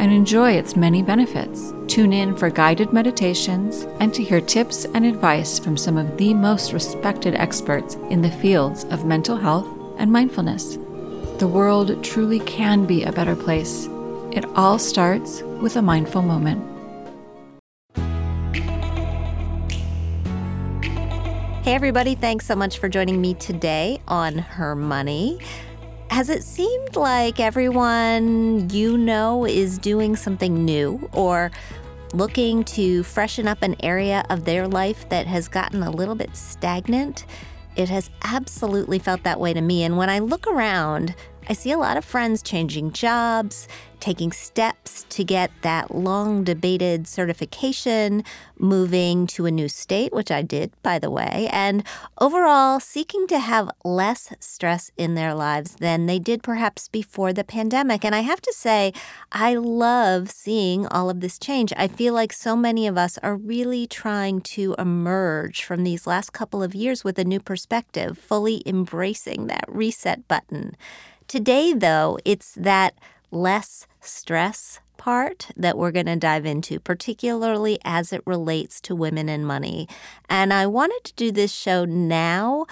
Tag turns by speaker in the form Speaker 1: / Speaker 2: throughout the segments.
Speaker 1: and enjoy its many benefits. Tune in for guided meditations and to hear tips and advice from some of the most respected experts in the fields of mental health and mindfulness. The world truly can be a better place. It all starts with a mindful moment.
Speaker 2: Hey, everybody, thanks so much for joining me today on Her Money. Has it seemed like everyone you know is doing something new or looking to freshen up an area of their life that has gotten a little bit stagnant? It has absolutely felt that way to me. And when I look around, I see a lot of friends changing jobs, taking steps to get that long debated certification, moving to a new state, which I did, by the way, and overall seeking to have less stress in their lives than they did perhaps before the pandemic. And I have to say, I love seeing all of this change. I feel like so many of us are really trying to emerge from these last couple of years with a new perspective, fully embracing that reset button. Today, though, it's that less stress part that we're going to dive into, particularly as it relates to women and money. And I wanted to do this show now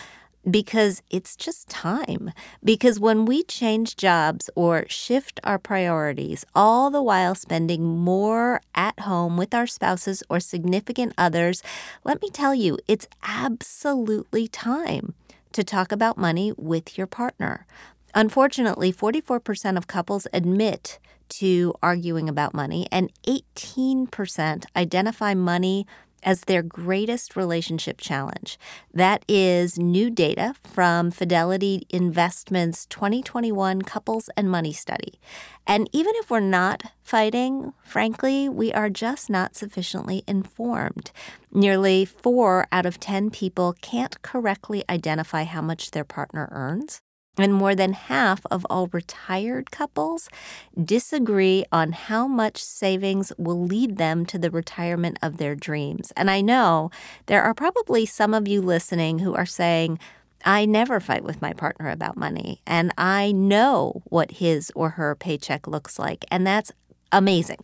Speaker 2: because it's just time. Because when we change jobs or shift our priorities, all the while spending more at home with our spouses or significant others, let me tell you, it's absolutely time to talk about money with your partner. Unfortunately, 44% of couples admit to arguing about money, and 18% identify money as their greatest relationship challenge. That is new data from Fidelity Investments 2021 Couples and Money Study. And even if we're not fighting, frankly, we are just not sufficiently informed. Nearly four out of 10 people can't correctly identify how much their partner earns. And more than half of all retired couples disagree on how much savings will lead them to the retirement of their dreams. And I know there are probably some of you listening who are saying, I never fight with my partner about money, and I know what his or her paycheck looks like, and that's amazing.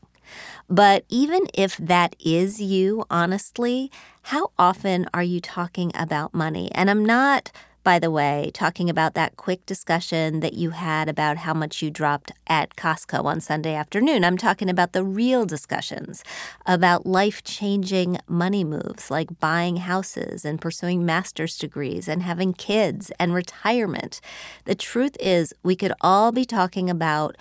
Speaker 2: But even if that is you, honestly, how often are you talking about money? And I'm not by the way, talking about that quick discussion that you had about how much you dropped at Costco on Sunday afternoon. I'm talking about the real discussions about life changing money moves like buying houses and pursuing master's degrees and having kids and retirement. The truth is, we could all be talking about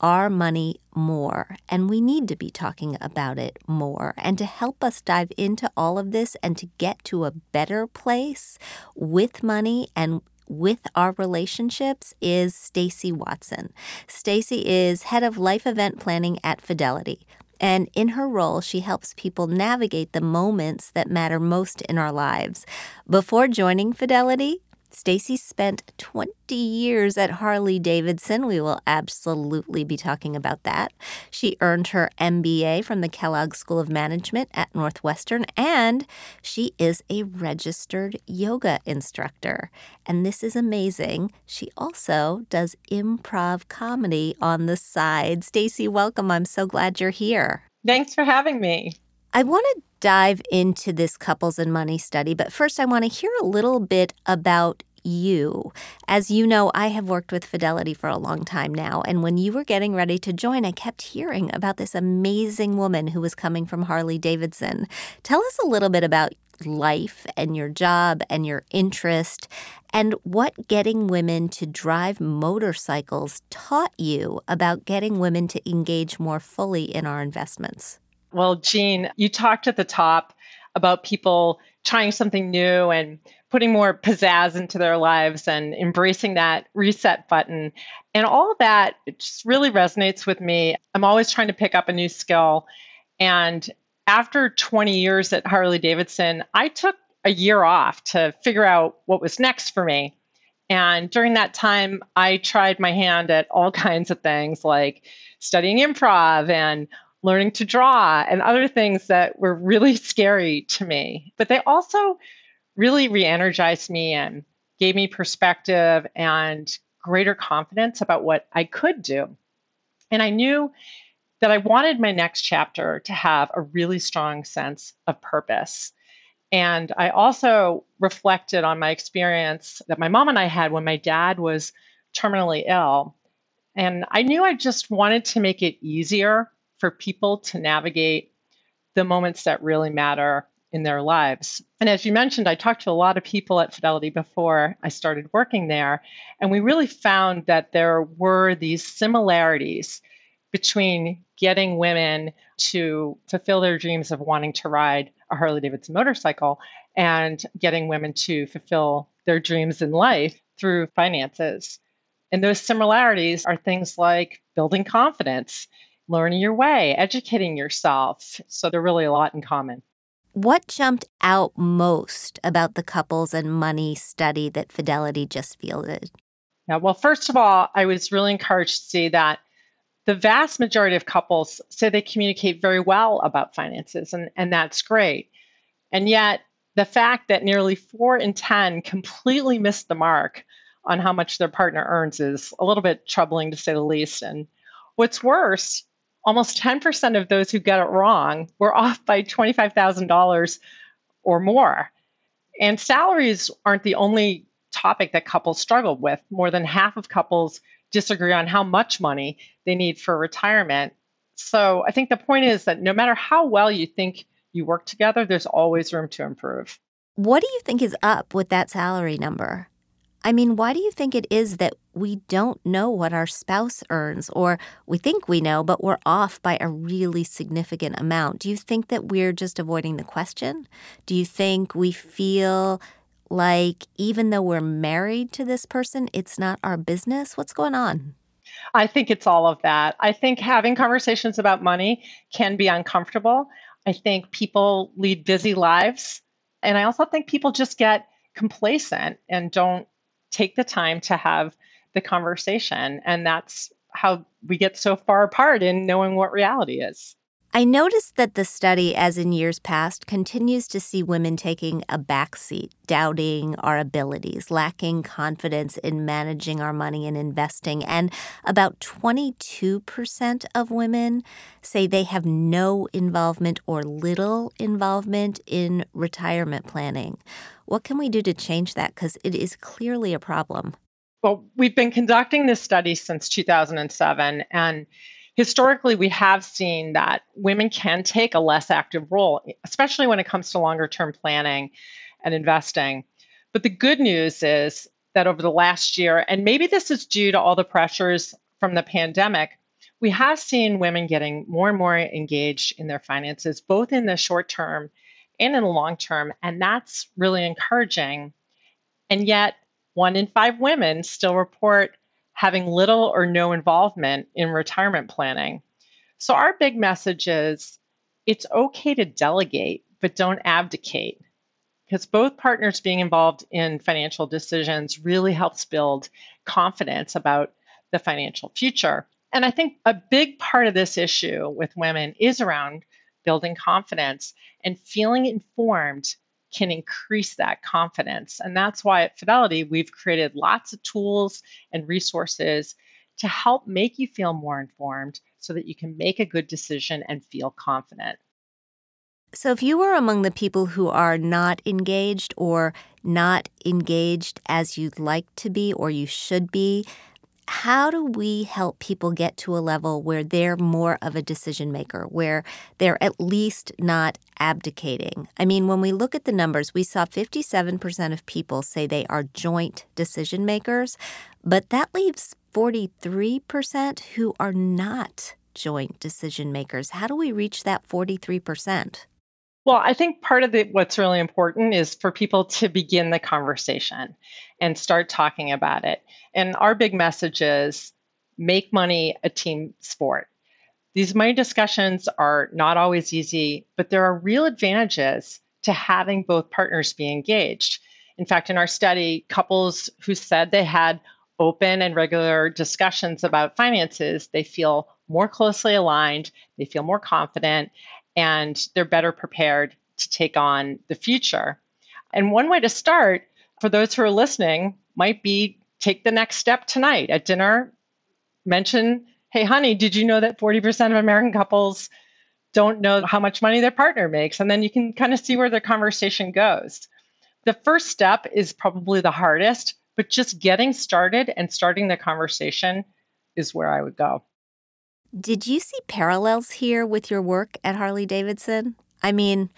Speaker 2: our money more, and we need to be talking about it more. And to help us dive into all of this and to get to a better place with money and with our relationships is Stacey Watson. Stacey is head of life event planning at Fidelity. And in her role, she helps people navigate the moments that matter most in our lives. Before joining Fidelity, Stacey spent 20 years at Harley Davidson. We will absolutely be talking about that. She earned her MBA from the Kellogg School of Management at Northwestern, and she is a registered yoga instructor. And this is amazing. She also does improv comedy on the side. Stacey, welcome. I'm so glad you're here.
Speaker 3: Thanks for having me.
Speaker 2: I want to dive into this couples and money study, but first I want to hear a little bit about you. As you know, I have worked with Fidelity for a long time now, and when you were getting ready to join, I kept hearing about this amazing woman who was coming from Harley Davidson. Tell us a little bit about life and your job and your interest and what getting women to drive motorcycles taught you about getting women to engage more fully in our investments.
Speaker 3: Well, Jean, you talked at the top about people trying something new and putting more pizzazz into their lives and embracing that reset button. And all of that just really resonates with me. I'm always trying to pick up a new skill. And after 20 years at Harley Davidson, I took a year off to figure out what was next for me. And during that time, I tried my hand at all kinds of things like studying improv and learning to draw, and other things that were really scary to me. But they also really re energized me and gave me perspective and greater confidence about what I could do. And I knew that I wanted my next chapter to have a really strong sense of purpose. And I also reflected on my experience that my mom and I had when my dad was terminally ill. And I knew I just wanted to make it easier for people to navigate the moments that really matter in their lives. And as you mentioned, I talked to a lot of people at Fidelity before I started working there, and we really found that there were these similarities between getting women to fulfill their dreams of wanting to ride a Harley Davidson motorcycle and getting women to fulfill their dreams in life through finances. And those similarities are things like building confidence, learning your way, educating yourself. So they're really a lot in common.
Speaker 2: What jumped out most about the couples and money study that Fidelity just fielded?
Speaker 3: Yeah, well, first of all, I was really encouraged to see that the vast majority of couples say they communicate very well about finances, and, and that's great. And yet, the fact that nearly four in 10 completely missed the mark on how much their partner earns is a little bit troubling to say the least. And what's worse almost 10% of those who get it wrong were off by $25,000 or more. And salaries aren't the only topic that couples struggle with. More than half of couples disagree on how much money they need for retirement. So I think the point is that no matter how well you think you work together, there's always room to improve.
Speaker 2: What do you think is up with that salary number? I mean, why do you think it is that we don't know what our spouse earns, or we think we know, but we're off by a really significant amount? Do you think that we're just avoiding the question? Do you think we feel like even though we're married to this person, it's not our business? What's going on?
Speaker 3: I think it's all of that. I think having conversations about money can be uncomfortable. I think people lead busy lives. And I also think people just get complacent and don't take the time to have the conversation. And that's how we get so far apart in knowing what reality is.
Speaker 2: I noticed that the study, as in years past, continues to see women taking a backseat, doubting our abilities, lacking confidence in managing our money and investing. And about 22% of women say they have no involvement or little involvement in retirement planning. What can we do to change that? Because it is clearly a problem.
Speaker 3: Well, we've been conducting this study since 2007, and historically, we have seen that women can take a less active role, especially when it comes to longer term planning and investing. But the good news is that over the last year, and maybe this is due to all the pressures from the pandemic, we have seen women getting more and more engaged in their finances, both in the short term and in the long term. And that's really encouraging. And yet, one in five women still report having little or no involvement in retirement planning. So, our big message is it's okay to delegate, but don't abdicate. Because both partners being involved in financial decisions really helps build confidence about the financial future. And I think a big part of this issue with women is around building confidence and feeling informed can increase that confidence. And that's why at Fidelity, we've created lots of tools and resources to help make you feel more informed so that you can make a good decision and feel confident.
Speaker 2: So, if you were among the people who are not engaged or not engaged as you'd like to be or you should be, how do we help people get to a level where they're more of a decision maker, where they're at least not abdicating? I mean, when we look at the numbers, we saw 57% of people say they are joint decision makers, but that leaves 43% who are not joint decision makers. How do we reach that 43%?
Speaker 3: Well, I think part of the, what's really important is for people to begin the conversation and start talking about it. And our big message is make money a team sport. These money discussions are not always easy, but there are real advantages to having both partners be engaged. In fact, in our study, couples who said they had open and regular discussions about finances, they feel more closely aligned, they feel more confident, and they're better prepared to take on the future. And one way to start for those who are listening might be take the next step tonight at dinner. Mention, hey, honey, did you know that 40% of American couples don't know how much money their partner makes? And then you can kind of see where the conversation goes. The first step is probably the hardest, but just getting started and starting the conversation is where I would go.
Speaker 2: Did you see parallels here with your work at Harley Davidson? I mean,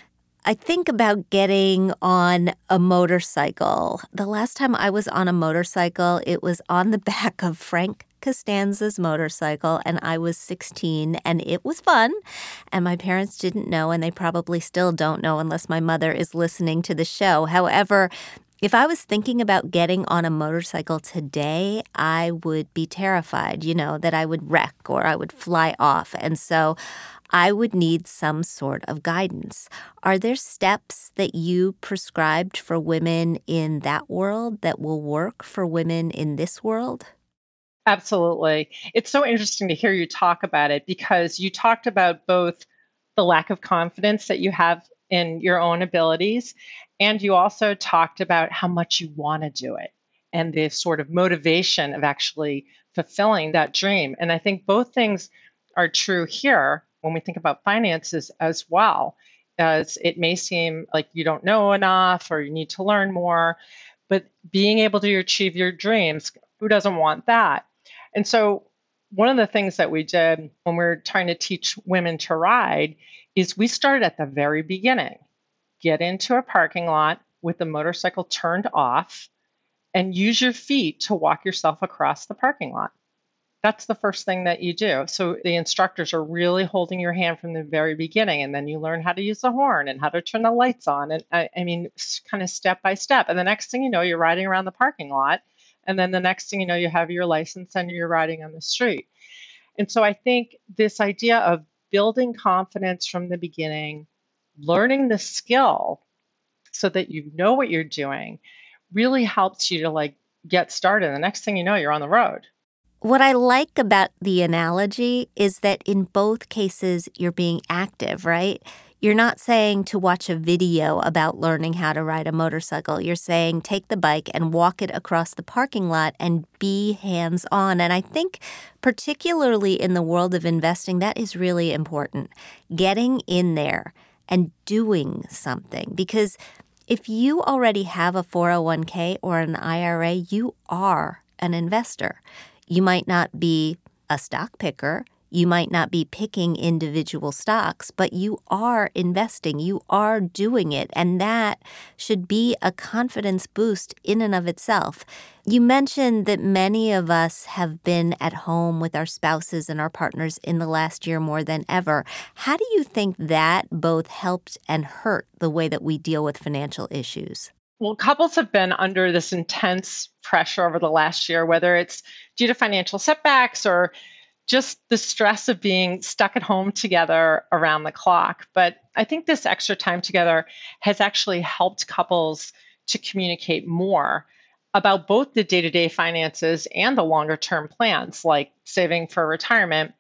Speaker 2: I think about getting on a motorcycle. The last time I was on a motorcycle, it was on the back of Frank Costanza's motorcycle, and I was 16, and it was fun. And my parents didn't know, and they probably still don't know unless my mother is listening to the show. However, if I was thinking about getting on a motorcycle today, I would be terrified, you know, that I would wreck or I would fly off. And so I would need some sort of guidance. Are there steps that you prescribed for women in that world that will work for women in this world?
Speaker 3: Absolutely. It's so interesting to hear you talk about it because you talked about both the lack of confidence that you have in your own abilities and you also talked about how much you want to do it and the sort of motivation of actually fulfilling that dream. And I think both things are true here when we think about finances as well. As it may seem like you don't know enough or you need to learn more, but being able to achieve your dreams, who doesn't want that? And so, one of the things that we did when we are trying to teach women to ride is we started at the very beginning get into a parking lot with the motorcycle turned off and use your feet to walk yourself across the parking lot. That's the first thing that you do. So the instructors are really holding your hand from the very beginning, and then you learn how to use the horn and how to turn the lights on. And I, I mean, kind of step by step. And the next thing you know, you're riding around the parking lot. And then the next thing you know, you have your license and you're riding on the street. And so I think this idea of building confidence from the beginning, learning the skill so that you know what you're doing really helps you to like get started. The next thing you know, you're on the road.
Speaker 2: What I like about the analogy is that in both cases, you're being active, right? You're not saying to watch a video about learning how to ride a motorcycle. You're saying take the bike and walk it across the parking lot and be hands on. And I think, particularly in the world of investing, that is really important. Getting in there and doing something. Because if you already have a 401k or an IRA, you are an investor. You might not be a stock picker, You might not be picking individual stocks, but you are investing. You are doing it. And that should be a confidence boost in and of itself. You mentioned that many of us have been at home with our spouses and our partners in the last year more than ever. How do you think that both helped and hurt the way that we deal with financial issues?
Speaker 3: Well, couples have been under this intense pressure over the last year, whether it's due to financial setbacks or just the stress of being stuck at home together around the clock. But I think this extra time together has actually helped couples to communicate more about both the day to day finances and the longer term plans, like saving for retirement.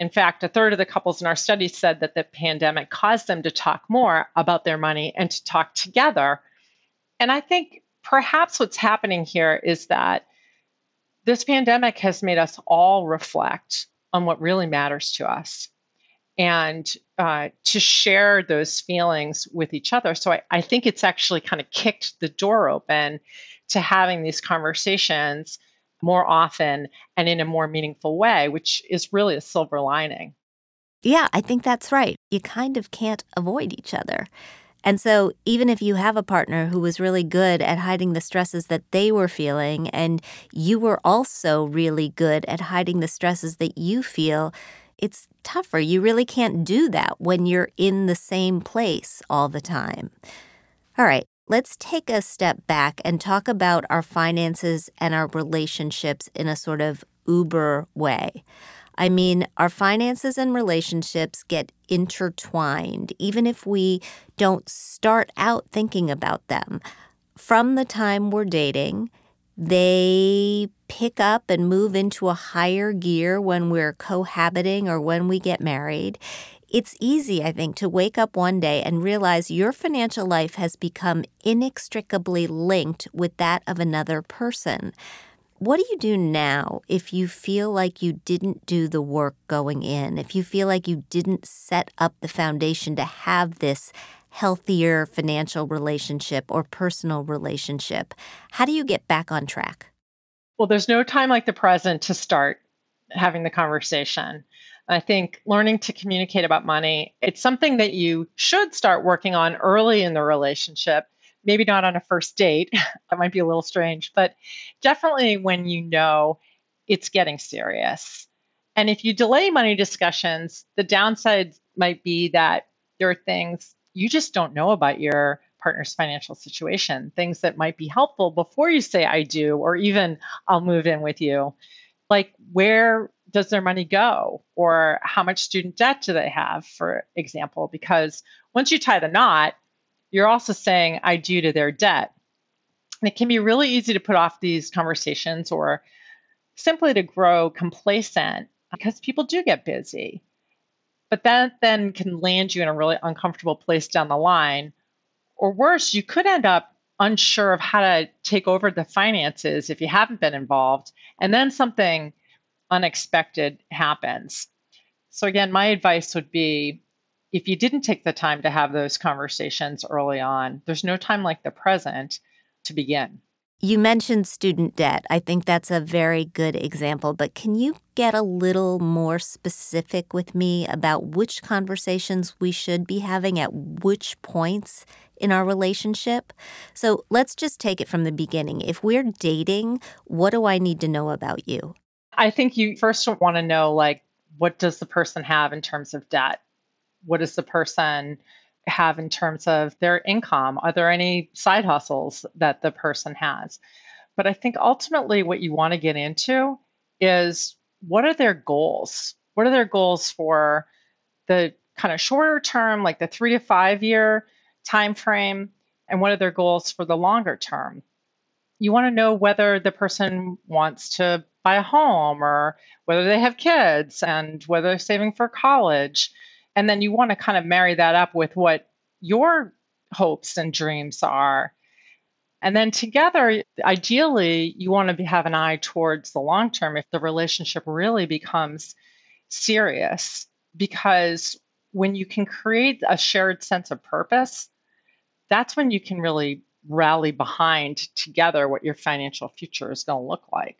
Speaker 3: In fact, a third of the couples in our study said that the pandemic caused them to talk more about their money and to talk together. And I think perhaps what's happening here is that this pandemic has made us all reflect on what really matters to us and uh, to share those feelings with each other. So I, I think it's actually kind of kicked the door open to having these conversations more often and in a more meaningful way, which is really a silver lining.
Speaker 2: Yeah, I think that's right. You kind of can't avoid each other. And so, even if you have a partner who was really good at hiding the stresses that they were feeling, and you were also really good at hiding the stresses that you feel, it's tougher. You really can't do that when you're in the same place all the time. All right, let's take a step back and talk about our finances and our relationships in a sort of Uber way. I mean, our finances and relationships get intertwined, even if we don't start out thinking about them. From the time we're dating, they pick up and move into a higher gear when we're cohabiting or when we get married. It's easy, I think, to wake up one day and realize your financial life has become inextricably linked with that of another person. What do you do now if you feel like you didn't do the work going in, if you feel like you didn't set up the foundation to have this healthier financial relationship or personal relationship? How do you get back on track?
Speaker 3: Well, there's no time like the present to start having the conversation. I think learning to communicate about money, it's something that you should start working on early in the relationship maybe not on a first date. that might be a little strange, but definitely when you know it's getting serious. And if you delay money discussions, the downside might be that there are things you just don't know about your partner's financial situation, things that might be helpful before you say, I do, or even I'll move in with you. Like, where does their money go? Or how much student debt do they have, for example? Because once you tie the knot, you're also saying I do to their debt. And it can be really easy to put off these conversations or simply to grow complacent because people do get busy. But that then can land you in a really uncomfortable place down the line. Or worse, you could end up unsure of how to take over the finances if you haven't been involved. And then something unexpected happens. So, again, my advice would be if you didn't take the time to have those conversations early on, there's no time like the present to begin.
Speaker 2: You mentioned student debt. I think that's a very good example, but can you get a little more specific with me about which conversations we should be having at which points in our relationship? So let's just take it from the beginning. If we're dating, what do I need to know about you?
Speaker 3: I think you first want to know like what does the person have in terms of debt? What does the person have in terms of their income? Are there any side hustles that the person has? But I think ultimately what you want to get into is what are their goals? What are their goals for the kind of shorter term, like the three to five year time frame, and what are their goals for the longer term? You want to know whether the person wants to buy a home or whether they have kids and whether they're saving for college and then you want to kind of marry that up with what your hopes and dreams are. And then together, ideally, you want to be, have an eye towards the long term if the relationship really becomes serious. Because when you can create a shared sense of purpose, that's when you can really rally behind together what your financial future is going to look like.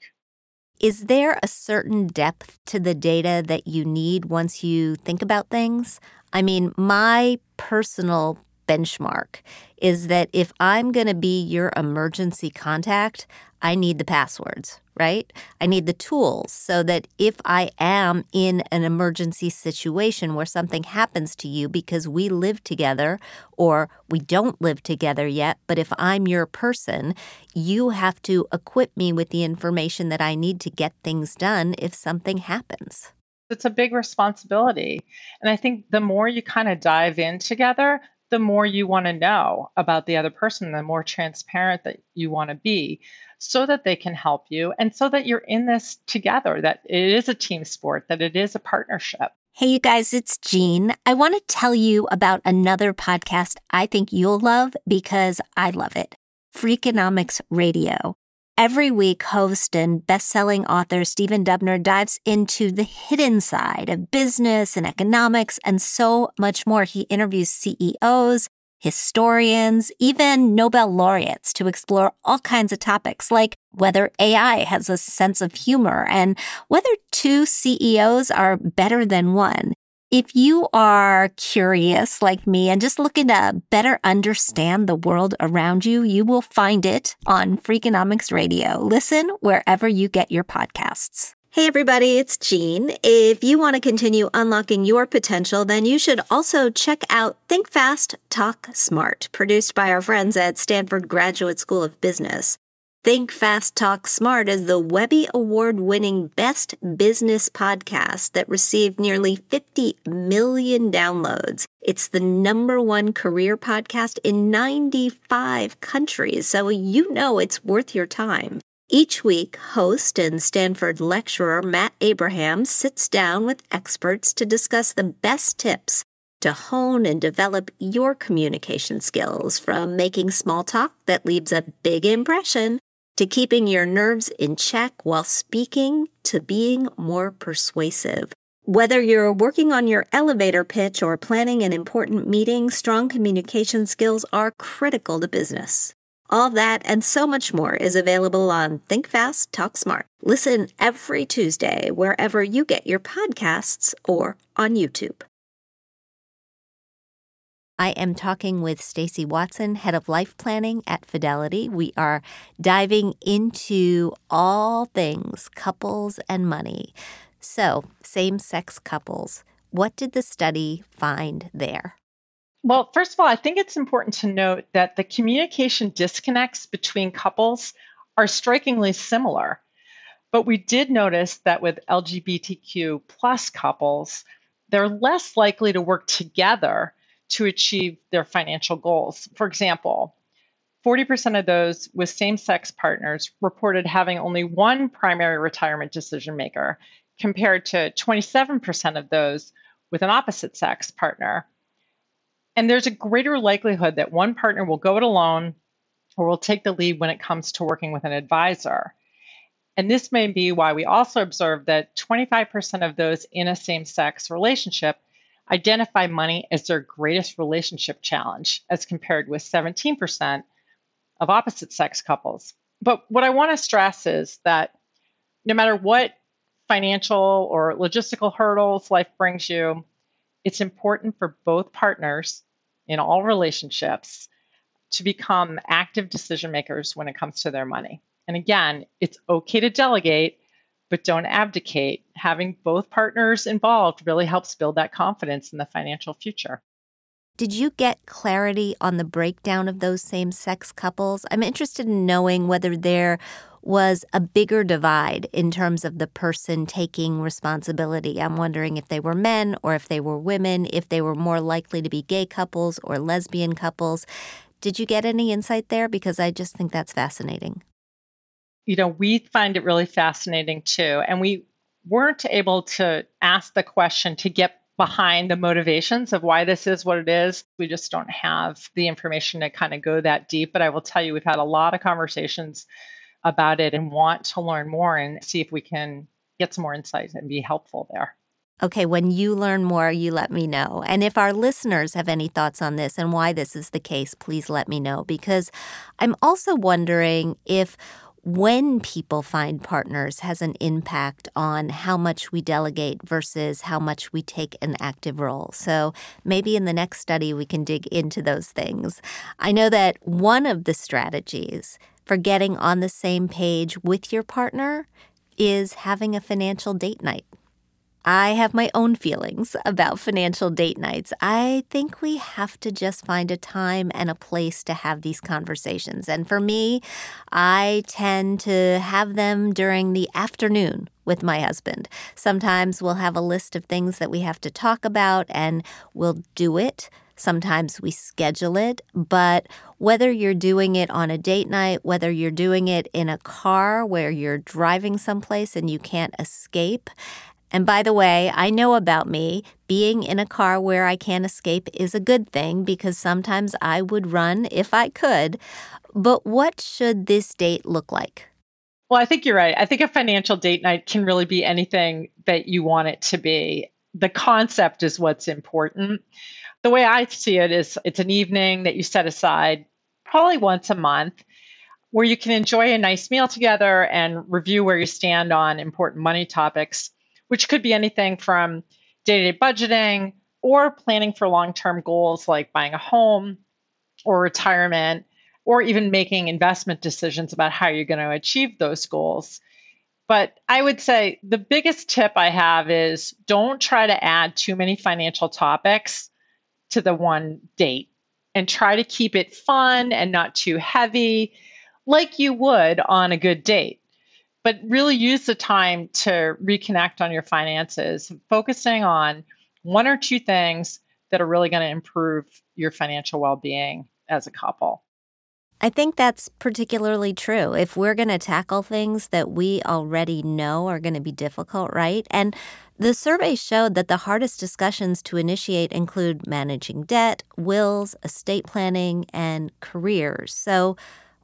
Speaker 2: Is there a certain depth to the data that you need once you think about things? I mean, my personal benchmark is that if I'm going to be your emergency contact, I need the passwords, right? I need the tools so that if I am in an emergency situation where something happens to you because we live together or we don't live together yet, but if I'm your person, you have to equip me with the information that I need to get things done if something happens.
Speaker 3: It's a big responsibility. And I think the more you kind of dive in together, the more you want to know about the other person, the more transparent that you want to be so that they can help you and so that you're in this together, that it is a team sport, that it is a partnership.
Speaker 2: Hey, you guys, it's Jean. I want to tell you about another podcast I think you'll love because I love it Freakonomics Radio. Every week, host and best-selling author Stephen Dubner dives into the hidden side of business and economics and so much more. He interviews CEOs, historians, even Nobel laureates to explore all kinds of topics like whether AI has a sense of humor and whether two CEOs are better than one. If you are curious like me and just looking to better understand the world around you, you will find it on Freakonomics Radio. Listen wherever you get your podcasts. Hey everybody, it's Jean. If you want to continue unlocking your potential, then you should also check out Think Fast, Talk Smart, produced by our friends at Stanford Graduate School of Business. Think Fast, Talk Smart is the Webby Award winning best business podcast that received nearly 50 million downloads. It's the number one career podcast in 95 countries, so you know it's worth your time. Each week, host and Stanford lecturer Matt Abraham sits down with experts to discuss the best tips to hone and develop your communication skills from making small talk that leaves a big impression to keeping your nerves in check while speaking to being more persuasive. Whether you're working on your elevator pitch or planning an important meeting, strong communication skills are critical to business. All that and so much more is available on Think Fast, Talk Smart. Listen every Tuesday wherever you get your podcasts or on YouTube. I am talking with Stacey Watson, head of life planning at Fidelity. We are diving into all things couples and money. So, same sex couples. What did the study find there?
Speaker 3: Well, first of all, I think it's important to note that the communication disconnects between couples are strikingly similar. But we did notice that with LGBTQ plus couples, they're less likely to work together to achieve their financial goals. For example, 40% of those with same sex partners reported having only one primary retirement decision maker, compared to 27% of those with an opposite sex partner. And there's a greater likelihood that one partner will go it alone or will take the lead when it comes to working with an advisor. And this may be why we also observe that 25% of those in a same sex relationship identify money as their greatest relationship challenge, as compared with 17% of opposite sex couples. But what I want to stress is that no matter what financial or logistical hurdles life brings you, it's important for both partners in all relationships to become active decision makers when it comes to their money. And again, it's okay to delegate, but don't abdicate. Having both partners involved really helps build that confidence in the financial future.
Speaker 2: Did you get clarity on the breakdown of those same sex couples? I'm interested in knowing whether there was a bigger divide in terms of the person taking responsibility. I'm wondering if they were men or if they were women, if they were more likely to be gay couples or lesbian couples. Did you get any insight there? Because I just think that's fascinating.
Speaker 3: You know, we find it really fascinating too. And we weren't able to ask the question to get behind the motivations of why this is what it is. We just don't have the information to kind of go that deep. But I will tell you, we've had a lot of conversations about it and want to learn more and see if we can get some more insight and be helpful there.
Speaker 2: Okay, when you learn more, you let me know. And if our listeners have any thoughts on this and why this is the case, please let me know because I'm also wondering if when people find partners has an impact on how much we delegate versus how much we take an active role. So maybe in the next study we can dig into those things. I know that one of the strategies for getting on the same page with your partner is having a financial date night. I have my own feelings about financial date nights. I think we have to just find a time and a place to have these conversations. And for me, I tend to have them during the afternoon with my husband. Sometimes we'll have a list of things that we have to talk about and we'll do it. Sometimes we schedule it, but whether you're doing it on a date night, whether you're doing it in a car where you're driving someplace and you can't escape, and by the way, I know about me. Being in a car where I can't escape is a good thing because sometimes I would run if I could. But what should this date look like?
Speaker 3: Well, I think you're right. I think a financial date night can really be anything that you want it to be. The concept is what's important. The way I see it is it's an evening that you set aside probably once a month where you can enjoy a nice meal together and review where you stand on important money topics which could be anything from day to day budgeting or planning for long term goals like buying a home or retirement or even making investment decisions about how you're going to achieve those goals. But I would say the biggest tip I have is don't try to add too many financial topics to the one date and try to keep it fun and not too heavy, like you would on a good date but really use the time to reconnect on your finances, focusing on one or two things that are really going to improve your financial well being as a couple.
Speaker 2: I think that's particularly true. If we're going to tackle things that we already know are going to be difficult, right? And the survey showed that the hardest discussions to initiate include managing debt, wills, estate planning, and careers. So,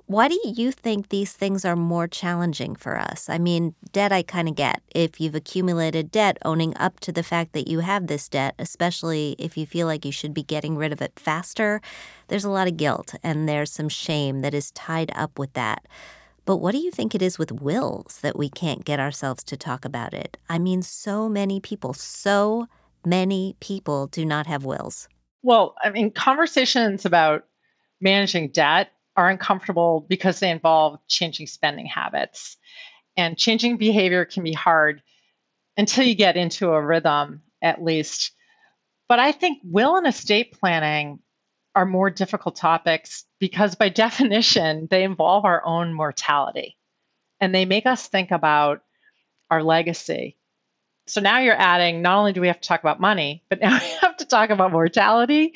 Speaker 2: why do you think these things are more challenging for us? I mean, debt I kind of get. If you've accumulated debt, owning up to the fact that you have this debt, especially if you feel like you should be getting rid of it faster, there's a lot of guilt and there's some shame that is tied up with that. But what do you think it is with wills that we can't get ourselves to talk about it? I mean, so many people, so many people do not have wills.
Speaker 3: Well, I mean, conversations about managing debt are uncomfortable because they involve changing spending habits. And changing behavior can be hard until you get into a rhythm, at least. But I think will and estate planning are more difficult topics because, by definition, they involve our own mortality and they make us think about our legacy. So now you're adding not only do we have to talk about money, but now we have to talk about mortality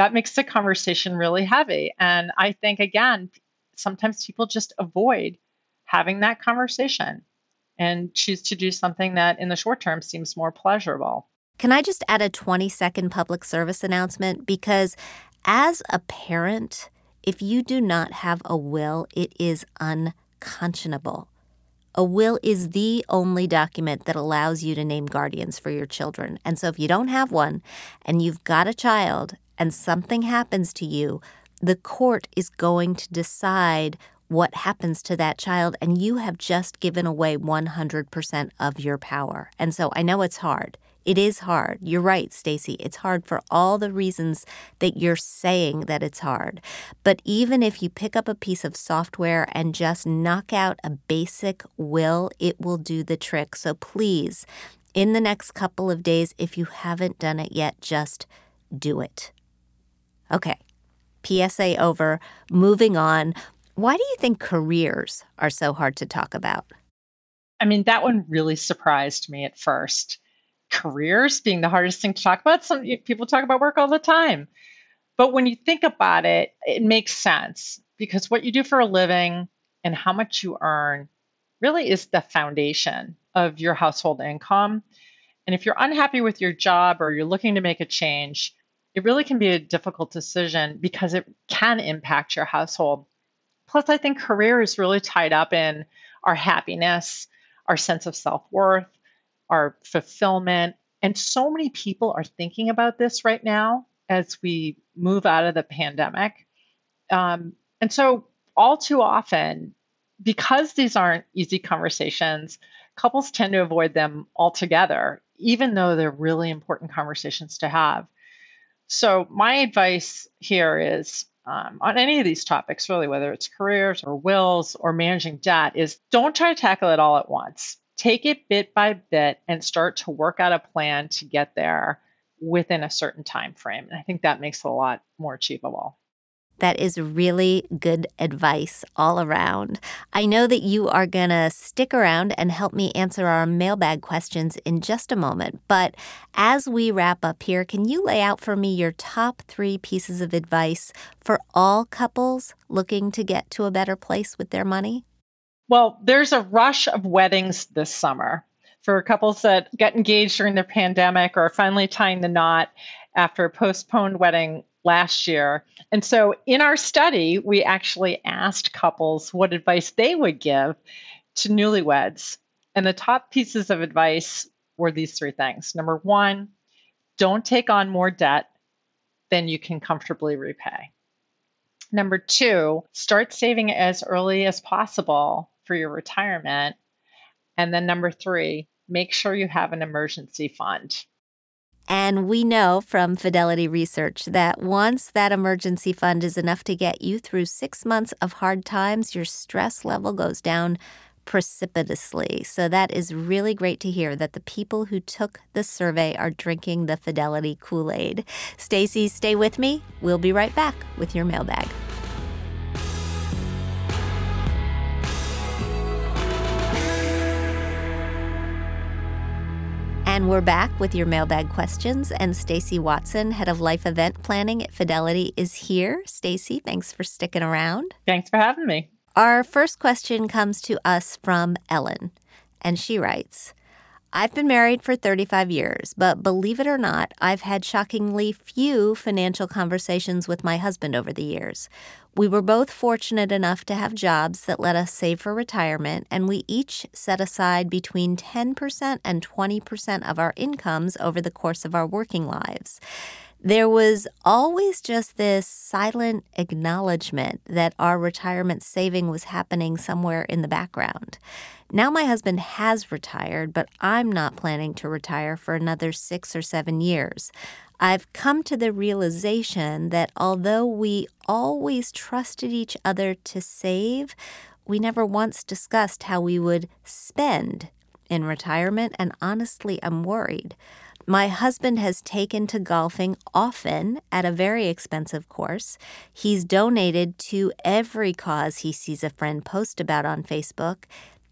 Speaker 3: that makes the conversation really heavy. And I think, again, sometimes people just avoid having that conversation and choose to do something that in the short term seems more pleasurable.
Speaker 2: Can I just add a 20 second public service announcement? Because as a parent, if you do not have a will, it is unconscionable. A will is the only document that allows you to name guardians for your children. And so if you don't have one and you've got a child and something happens to you, the court is going to decide what happens to that child, and you have just given away 100% of your power. And so I know it's hard. It is hard. You're right, Stacey. It's hard for all the reasons that you're saying that it's hard. But even if you pick up a piece of software and just knock out a basic will, it will do the trick. So please, in the next couple of days, if you haven't done it yet, just do it. Okay, PSA over. Moving on. Why do you think careers are so hard to talk about?
Speaker 3: I mean, that one really surprised me at first. Careers being the hardest thing to talk about. Some people talk about work all the time. But when you think about it, it makes sense because what you do for a living and how much you earn really is the foundation of your household income. And if you're unhappy with your job or you're looking to make a change, it really can be a difficult decision because it can impact your household. Plus, I think career is really tied up in our happiness, our sense of self worth, our fulfillment. And so many people are thinking about this right now as we move out of the pandemic. Um, and so, all too often, because these aren't easy conversations, couples tend to avoid them altogether, even though they're really important conversations to have. So, my advice here is um, on any of these topics, really, whether it's careers or wills or managing debt, is don't try to tackle it all at once. Take it bit by bit and start to work out a plan to get there within a certain time frame. And I think that makes it a lot more achievable.
Speaker 2: That is really good advice all around. I know that you are going to stick around and help me answer our mailbag questions in just a moment. But as we wrap up here, can you lay out for me your top three pieces of advice for all couples looking to get to a better place with their money?
Speaker 3: Well, there's a rush of weddings this summer for couples that get engaged during the pandemic or finally tying the knot after a postponed wedding last year. And so in our study, we actually asked couples what advice they would give to newlyweds. And the top pieces of advice were these three things. Number one, don't take on more debt than you can comfortably repay. Number two, start saving as early as possible for your retirement. And then number three, make sure you have an emergency fund.
Speaker 2: And we know from Fidelity Research that once that emergency fund is enough to get you through six months of hard times, your stress level goes down precipitously. So that is really great to hear that the people who took the survey are drinking the Fidelity Kool-Aid. Stacey, stay with me. We'll be right back with your mailbag. And we're back with your mailbag questions. And Stacey Watson, head of life event planning at Fidelity, is here. Stacey, thanks for sticking around.
Speaker 3: Thanks for having me.
Speaker 2: Our first question comes to us from Ellen, and she writes I've been married for 35 years, but believe it or not, I've had shockingly few financial conversations with my husband over the years. We were both fortunate enough to have jobs that let us save for retirement, and we each set aside between 10% and 20% of our incomes over the course of our working lives. There was always just this silent acknowledgement that our retirement saving was happening somewhere in the background. Now my husband has retired, but I'm not planning to retire for another six or seven years. I've come to the realization that although we always trusted each other to save, we never once discussed how we would spend in retirement, and honestly, I'm worried. My husband has taken to golfing often at a very expensive course. He's donated to every cause he sees a friend post about on Facebook.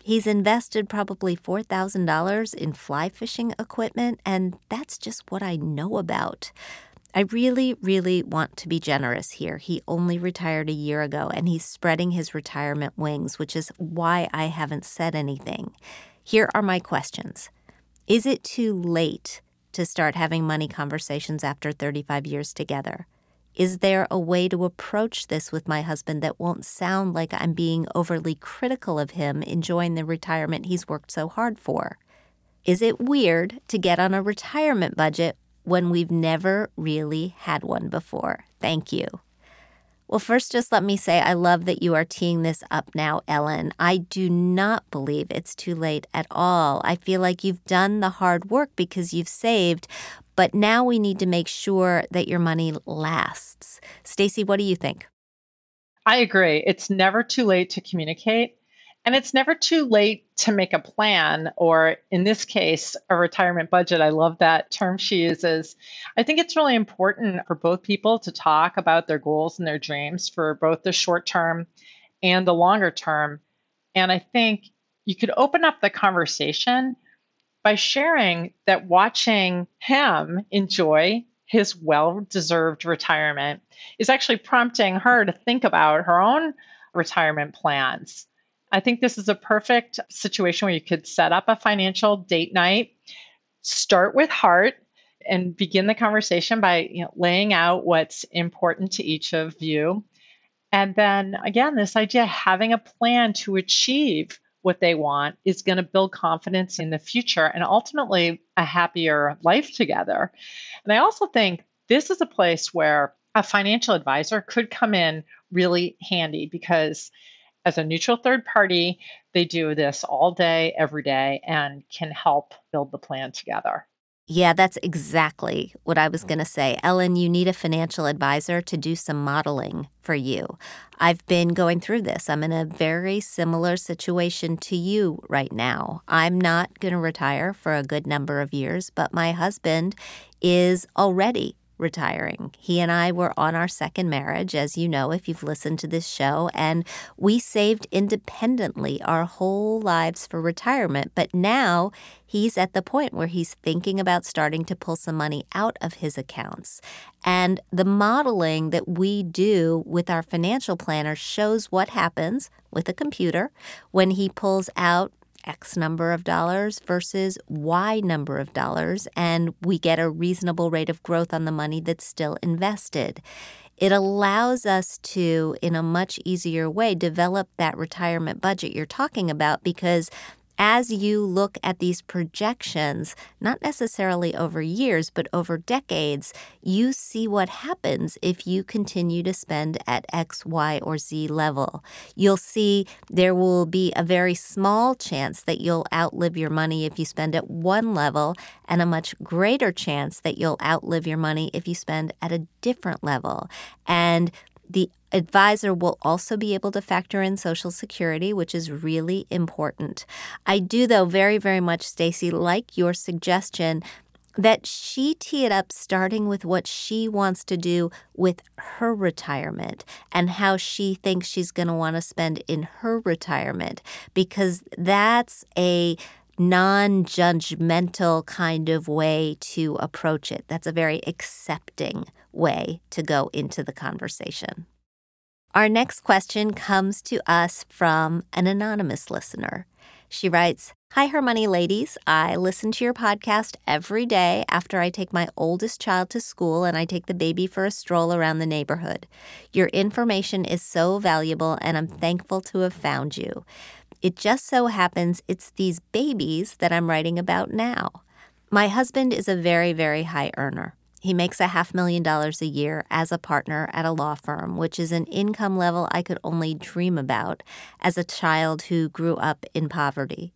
Speaker 2: He's invested probably $4,000 in fly fishing equipment, and that's just what I know about. I really, really want to be generous here. He only retired a year ago and he's spreading his retirement wings, which is why I haven't said anything. Here are my questions Is it too late to start having money conversations after 35 years together? Is there a way to approach this with my husband that won't sound like I'm being overly critical of him enjoying the retirement he's worked so hard for? Is it weird to get on a retirement budget when we've never really had one before? Thank you. Well, first, just let me say I love that you are teeing this up now, Ellen. I do not believe it's too late at all. I feel like you've done the hard work because you've saved, but now we need to make sure that your money lasts. Stacey, what do you think?
Speaker 3: I agree. It's never too late to communicate. And it's never too late to make a plan, or in this case, a retirement budget. I love that term she uses. I think it's really important for both people to talk about their goals and their dreams for both the short term and the longer term. And I think you could open up the conversation by sharing that watching him enjoy his well deserved retirement is actually prompting her to think about her own retirement plans. I think this is a perfect situation where you could set up a financial date night, start with heart, and begin the conversation by you know, laying out what's important to each of you. And then again, this idea having a plan to achieve what they want is going to build confidence in the future and ultimately a happier life together. And I also think this is a place where a financial advisor could come in really handy because as a neutral third party, they do this all day, every day, and can help build the plan together.
Speaker 2: Yeah, that's exactly what I was going to say. Ellen, you need a financial advisor to do some modeling for you. I've been going through this. I'm in a very similar situation to you right now. I'm not going to retire for a good number of years, but my husband is already retiring. He and I were on our second marriage, as you know, if you've listened to this show, and we saved independently our whole lives for retirement. But now he's at the point where he's thinking about starting to pull some money out of his accounts. And the modeling that we do with our financial planner shows what happens with a computer when he pulls out X number of dollars versus Y number of dollars, and we get a reasonable rate of growth on the money that's still invested. It allows us to, in a much easier way, develop that retirement budget you're talking about because as you look at these projections, not necessarily over years, but over decades, you see what happens if you continue to spend at X, Y, or Z level. You'll see there will be a very small chance that you'll outlive your money if you spend at one level, and a much greater chance that you'll outlive your money if you spend at a different level. And the advisor will also be able to factor in Social Security, which is really important. I do, though, very, very much, Stacey, like your suggestion that she tee it up starting with what she wants to do with her retirement and how she thinks she's going to want to spend in her retirement, because that's a non judgmental kind of way to approach it. That's a very accepting way to go into the conversation. Our next question comes to us from an anonymous listener. She writes Hi, Her Money ladies. I listen to your podcast every day after I take my oldest child to school and I take the baby for a stroll around the neighborhood. Your information is so valuable and I'm thankful to have found you. It just so happens it's these babies that I'm writing about now. My husband is a very, very high earner. He makes a half million dollars a year as a partner at a law firm, which is an income level I could only dream about as a child who grew up in poverty.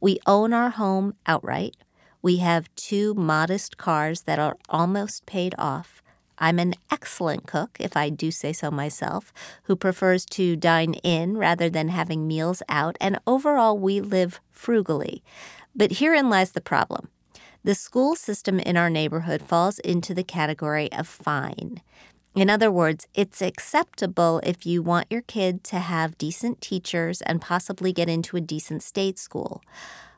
Speaker 2: We own our home outright. We have two modest cars that are almost paid off. I'm an excellent cook, if I do say so myself, who prefers to dine in rather than having meals out, and overall we live frugally. But herein lies the problem. The school system in our neighborhood falls into the category of fine. In other words, it's acceptable if you want your kid to have decent teachers and possibly get into a decent state school.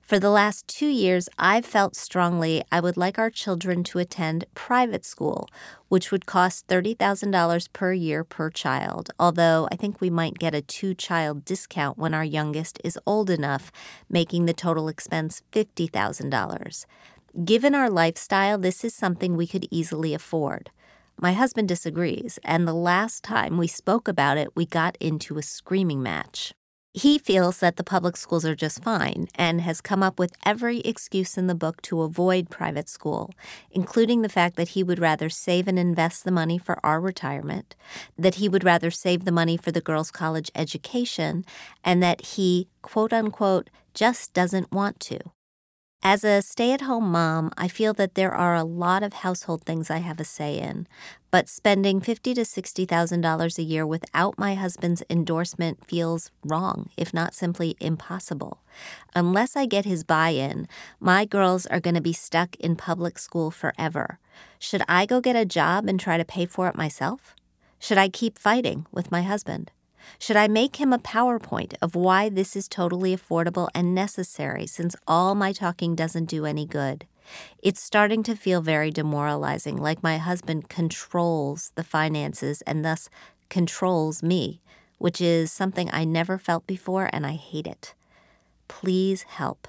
Speaker 2: For the last two years, I've felt strongly I would like our children to attend private school, which would cost $30,000 per year per child, although I think we might get a two child discount when our youngest is old enough, making the total expense $50,000. Given our lifestyle, this is something we could easily afford. My husband disagrees, and the last time we spoke about it, we got into a screaming match. He feels that the public schools are just fine and has come up with every excuse in the book to avoid private school, including the fact that he would rather save and invest the money for our retirement, that he would rather save the money for the girls' college education, and that he, quote unquote, just doesn't want to. As a stay at home mom, I feel that there are a lot of household things I have a say in, but spending fifty to $60,000 a year without my husband's endorsement feels wrong, if not simply impossible. Unless I get his buy in, my girls are going to be stuck in public school forever. Should I go get a job and try to pay for it myself? Should I keep fighting with my husband? Should I make him a PowerPoint of why this is totally affordable and necessary since all my talking doesn't do any good? It's starting to feel very demoralizing, like my husband controls the finances and thus controls me, which is something I never felt before and I hate it. Please help.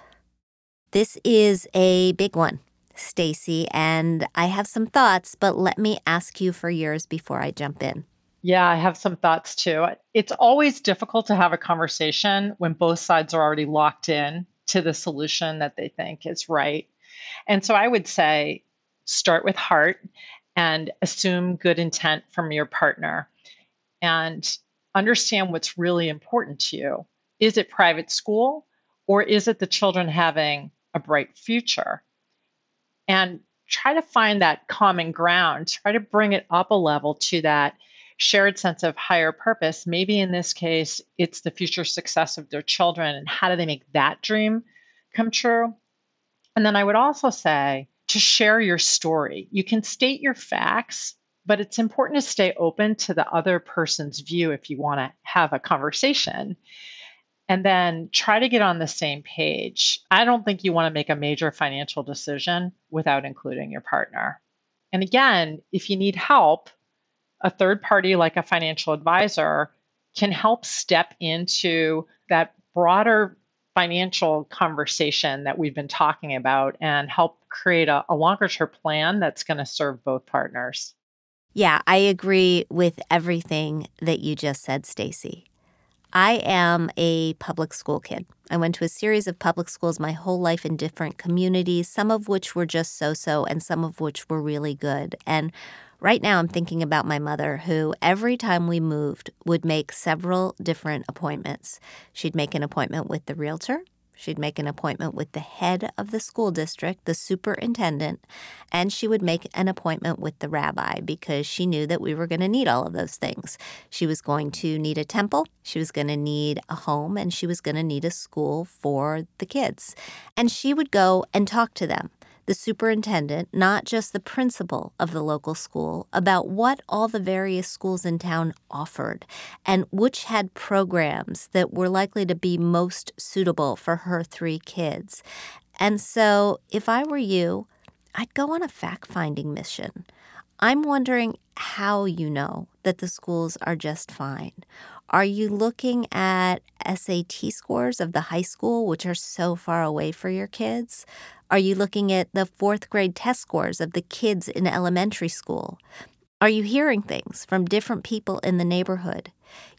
Speaker 2: This is a big one, Stacey, and I have some thoughts, but let me ask you for yours before I jump in.
Speaker 3: Yeah, I have some thoughts too. It's always difficult to have a conversation when both sides are already locked in to the solution that they think is right. And so I would say start with heart and assume good intent from your partner. And understand what's really important to you. Is it private school or is it the children having a bright future? And try to find that common ground, try to bring it up a level to that shared sense of higher purpose. Maybe in this case, it's the future success of their children and how do they make that dream come true? And then I would also say to share your story. You can state your facts, but it's important to stay open to the other person's view if you want to have a conversation. And then try to get on the same page. I don't think you want to make a major financial decision without including your partner. And again, if you need help, a third party like a financial advisor can help step into that broader financial conversation that we've been talking about and help create a, a longer term plan that's going to serve both partners.
Speaker 2: Yeah, I agree with everything that you just said, Stacey. I am a public school kid. I went to a series of public schools my whole life in different communities, some of which were just so so, and some of which were really good. And right now, I'm thinking about my mother, who every time we moved would make several different appointments. She'd make an appointment with the realtor, She'd make an appointment with the head of the school district, the superintendent, and she would make an appointment with the rabbi because she knew that we were going to need all of those things. She was going to need a temple, she was going to need a home, and she was going to need a school for the kids. And she would go and talk to them the superintendent, not just the principal of the local school, about what all the various schools in town offered and which had programs that were likely to be most suitable for her three kids. And so, if I were you, I'd go on a fact finding mission. I'm wondering how you know that the schools are just fine. Are you looking at SAT scores of the high school, which are so far away for your kids? Are you looking at the fourth grade test scores of the kids in elementary school? Are you hearing things from different people in the neighborhood?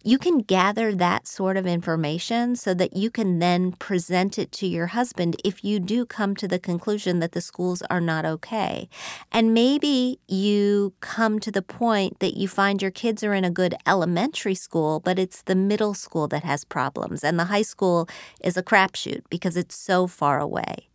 Speaker 2: You can gather that sort of information so that you can then present it to your husband if you do come to the conclusion that the schools are not okay. And maybe you come to the point that you find your kids are in a good elementary school, but it's the middle school that has problems, and the high school is a crapshoot because it's so far away.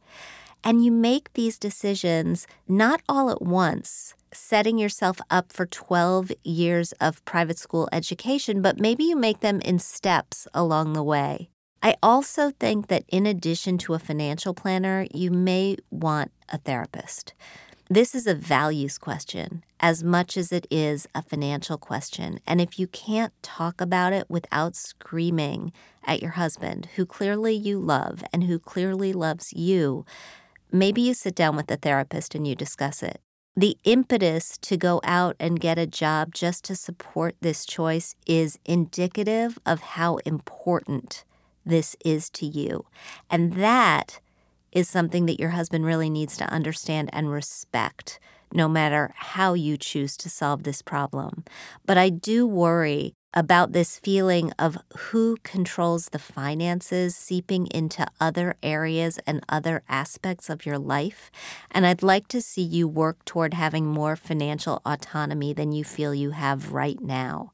Speaker 2: And you make these decisions not all at once, setting yourself up for 12 years of private school education, but maybe you make them in steps along the way. I also think that in addition to a financial planner, you may want a therapist. This is a values question as much as it is a financial question. And if you can't talk about it without screaming at your husband, who clearly you love and who clearly loves you, maybe you sit down with a therapist and you discuss it. The impetus to go out and get a job just to support this choice is indicative of how important this is to you. And that is something that your husband really needs to understand and respect, no matter how you choose to solve this problem. But I do worry about this feeling of who controls the finances seeping into other areas and other aspects of your life. And I'd like to see you work toward having more financial autonomy than you feel you have right now.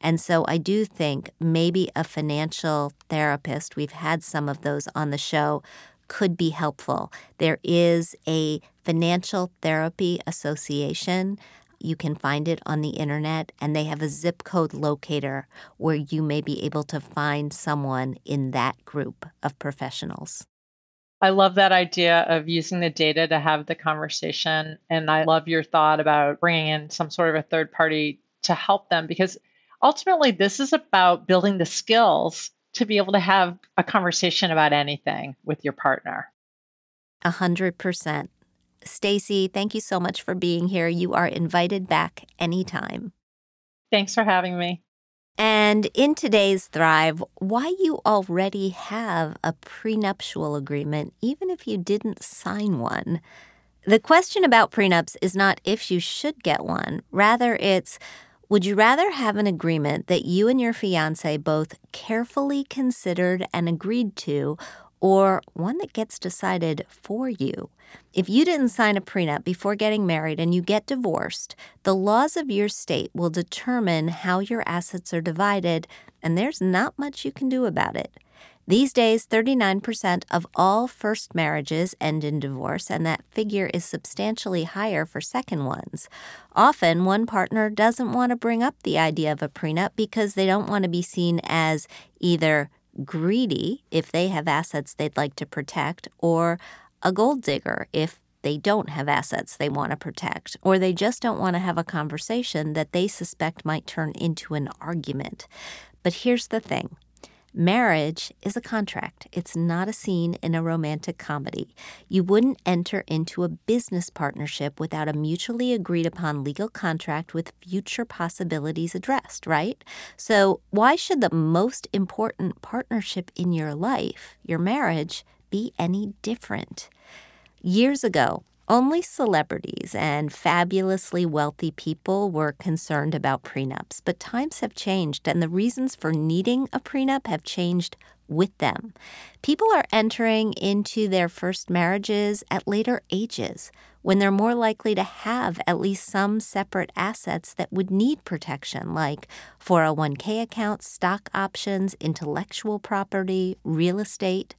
Speaker 2: And so I do think maybe a financial therapist, we've had some of those on the show, could be helpful. There is a Financial Therapy Association you can find it on the internet, and they have a zip code locator where you may be able to find someone in that group of professionals.
Speaker 3: I love that idea of using the data to have the conversation. And I love your thought about bringing in some sort of a third party to help them because ultimately, this is about building the skills to be able to have a conversation about anything with your partner.
Speaker 2: A hundred percent. Stacey, thank you so much for being here. You are invited back anytime.
Speaker 3: Thanks for having me.
Speaker 2: And in today's Thrive, why you already have a prenuptial agreement, even if you didn't sign one. The question about prenups is not if you should get one, rather, it's Would you rather have an agreement that you and your fiance both carefully considered and agreed to, or one that gets decided for you? If you didn't sign a prenup before getting married and you get divorced, the laws of your state will determine how your assets are divided, and there's not much you can do about it. These days, 39% of all first marriages end in divorce, and that figure is substantially higher for second ones. Often, one partner doesn't want to bring up the idea of a prenup because they don't want to be seen as either greedy if they have assets they'd like to protect, or a gold digger if they don't have assets they want to protect, or they just don't want to have a conversation that they suspect might turn into an argument. But here's the thing Marriage is a contract. It's not a scene in a romantic comedy. You wouldn't enter into a business partnership without a mutually agreed upon legal contract with future possibilities addressed, right? So, why should the most important partnership in your life, your marriage, be any different? Years ago, only celebrities and fabulously wealthy people were concerned about prenups, but times have changed and the reasons for needing a prenup have changed with them. People are entering into their first marriages at later ages when they're more likely to have at least some separate assets that would need protection, like 401k accounts, stock options, intellectual property, real estate.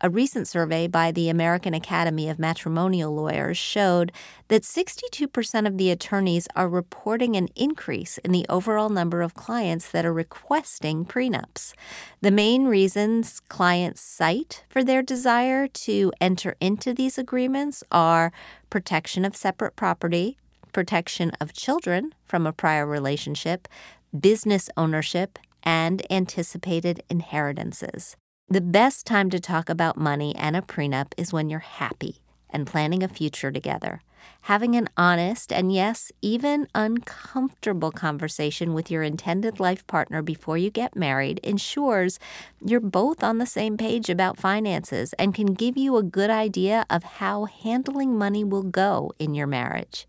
Speaker 2: A recent survey by the American Academy of Matrimonial Lawyers showed that 62% of the attorneys are reporting an increase in the overall number of clients that are requesting prenups. The main reasons clients cite for their desire to enter into these agreements are protection of separate property, protection of children from a prior relationship, business ownership, and anticipated inheritances. The best time to talk about money and a prenup is when you're happy and planning a future together. Having an honest and, yes, even uncomfortable conversation with your intended life partner before you get married ensures you're both on the same page about finances and can give you a good idea of how handling money will go in your marriage.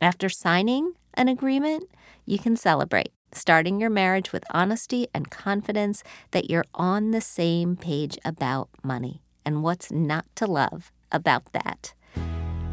Speaker 2: After signing an agreement, you can celebrate starting your marriage with honesty and confidence that you're on the same page about money and what's not to love about that.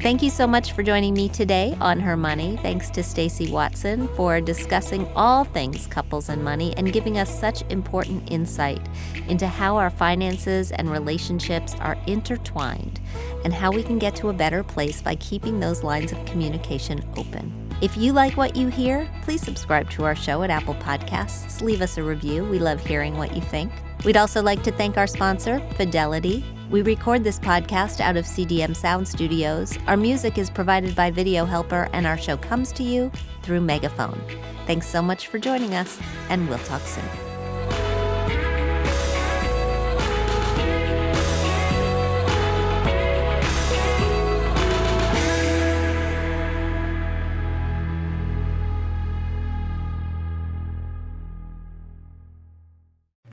Speaker 2: Thank you so much for joining me today on Her Money. Thanks to Stacey Watson for discussing all things couples and money and giving us such important insight into how our finances and relationships are intertwined and how we can get to a better place by keeping those lines of communication open. If you like what you hear, please subscribe to our show at Apple Podcasts. Leave us a review. We love hearing what you think. We'd also like to thank our sponsor, Fidelity. We record this podcast out of CDM Sound Studios. Our music is provided by Video Helper, and our show comes to you through Megaphone. Thanks so much for joining us, and we'll talk soon.